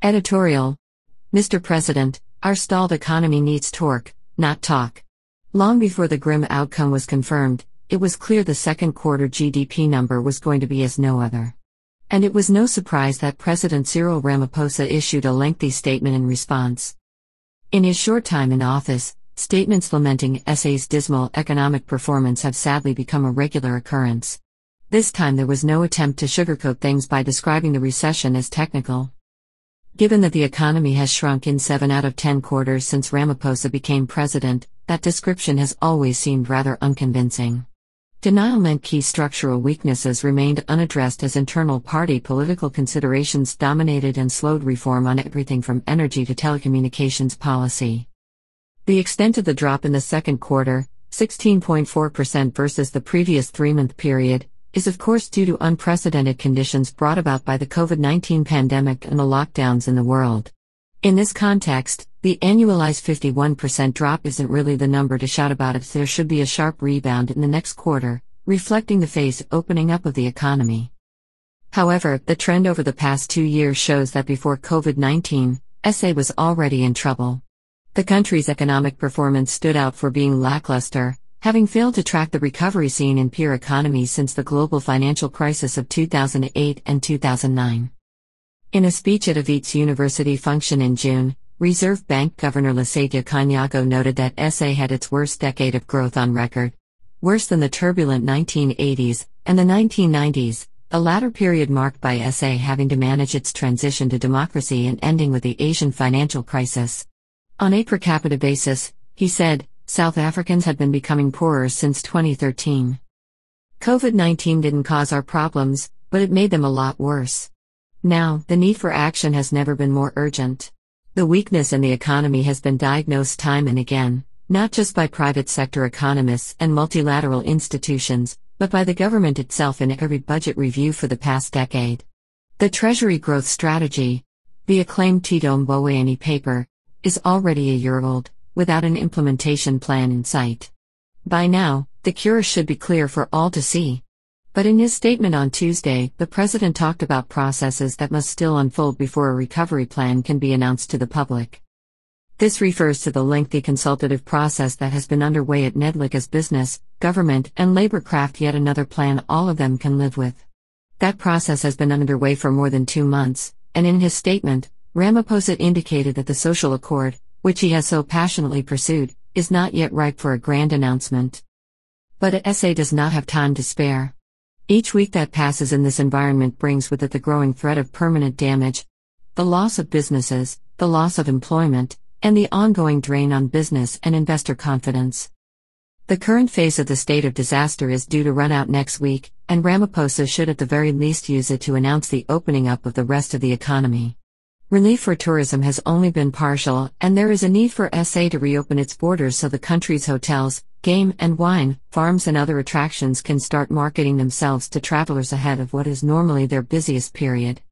Editorial Mr. President, our stalled economy needs torque, not talk. Long before the grim outcome was confirmed, it was clear the second quarter GDP number was going to be as no other. And it was no surprise that President Cyril Ramaphosa issued a lengthy statement in response. In his short time in office, statements lamenting SA's dismal economic performance have sadly become a regular occurrence. This time there was no attempt to sugarcoat things by describing the recession as technical. Given that the economy has shrunk in 7 out of 10 quarters since Ramaphosa became president, that description has always seemed rather unconvincing. Denial meant key structural weaknesses remained unaddressed as internal party political considerations dominated and slowed reform on everything from energy to telecommunications policy. The extent of the drop in the second quarter, 16.4% versus the previous three month period, is of course due to unprecedented conditions brought about by the COVID 19 pandemic and the lockdowns in the world. In this context, the annualized 51% drop isn't really the number to shout about if there should be a sharp rebound in the next quarter, reflecting the phased opening up of the economy. However, the trend over the past two years shows that before COVID 19, SA was already in trouble. The country's economic performance stood out for being lackluster, having failed to track the recovery seen in peer economies since the global financial crisis of 2008 and 2009. In a speech at a Wits University function in June, Reserve Bank Governor Lesetja Kganyago noted that SA had its worst decade of growth on record. Worse than the turbulent 1980s and the 1990s, the latter period marked by SA having to manage its transition to democracy and ending with the Asian financial crisis. On a per capita basis, he said, South Africans had been becoming poorer since 2013. COVID 19 didn't cause our problems, but it made them a lot worse. Now, the need for action has never been more urgent. The weakness in the economy has been diagnosed time and again, not just by private sector economists and multilateral institutions, but by the government itself in every budget review for the past decade. The Treasury Growth Strategy, the acclaimed Tito Mboweni paper, is already a year old, without an implementation plan in sight. By now, the cure should be clear for all to see. But in his statement on Tuesday, the president talked about processes that must still unfold before a recovery plan can be announced to the public. This refers to the lengthy consultative process that has been underway at Nedlac as business, government, and labor craft yet another plan all of them can live with. That process has been underway for more than two months, and in his statement, Ramaphosa indicated that the social accord, which he has so passionately pursued, is not yet ripe for a grand announcement. But SA does not have time to spare. Each week that passes in this environment brings with it the growing threat of permanent damage, the loss of businesses, the loss of employment, and the ongoing drain on business and investor confidence. The current phase of the state of disaster is due to run out next week, and Ramaphosa should at the very least use it to announce the opening up of the rest of the economy. Relief for tourism has only been partial, and there is a need for SA to reopen its borders so the country's hotels, game and wine, farms, and other attractions can start marketing themselves to travelers ahead of what is normally their busiest period.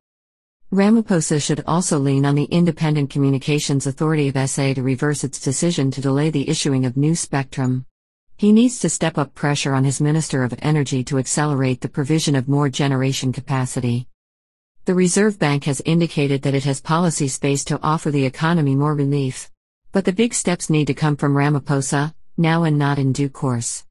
Ramaphosa should also lean on the Independent Communications Authority of SA to reverse its decision to delay the issuing of new spectrum. He needs to step up pressure on his Minister of Energy to accelerate the provision of more generation capacity. The Reserve Bank has indicated that it has policy space to offer the economy more relief. But the big steps need to come from Ramaphosa, now and not in due course.